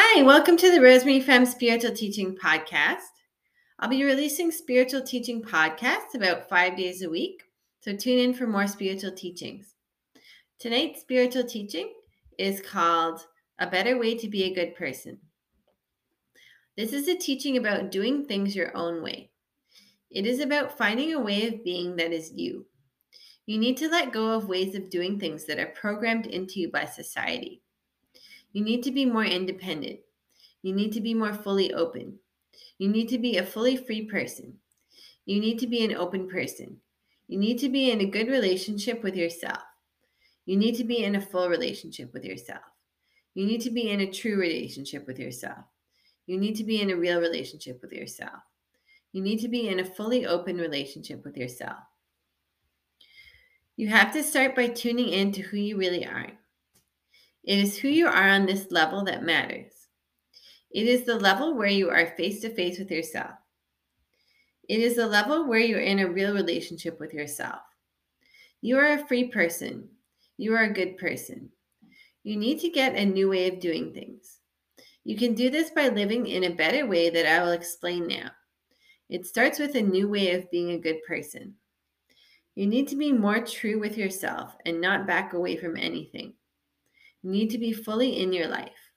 Hi, welcome to the Rosemary Femme Spiritual Teaching Podcast. I'll be releasing spiritual teaching podcasts about five days a week, so tune in for more spiritual teachings. Tonight's spiritual teaching is called A Better Way to Be a Good Person. This is a teaching about doing things your own way. It is about finding a way of being that is you. You need to let go of ways of doing things that are programmed into you by society. You need to be more independent. You need to be more fully open. You need to be a fully free person. You need to be an open person. You need to be in a good relationship with yourself. You need to be in a full relationship with yourself. You need to be in a true relationship with yourself. You need to be in a real relationship with yourself. You need to be in a fully open relationship with yourself. You have to start by tuning in to who you really are. It is who you are on this level that matters. It is the level where you are face to face with yourself. It is the level where you're in a real relationship with yourself. You are a free person. You are a good person. You need to get a new way of doing things. You can do this by living in a better way that I will explain now. It starts with a new way of being a good person. You need to be more true with yourself and not back away from anything. Need to be fully in your life.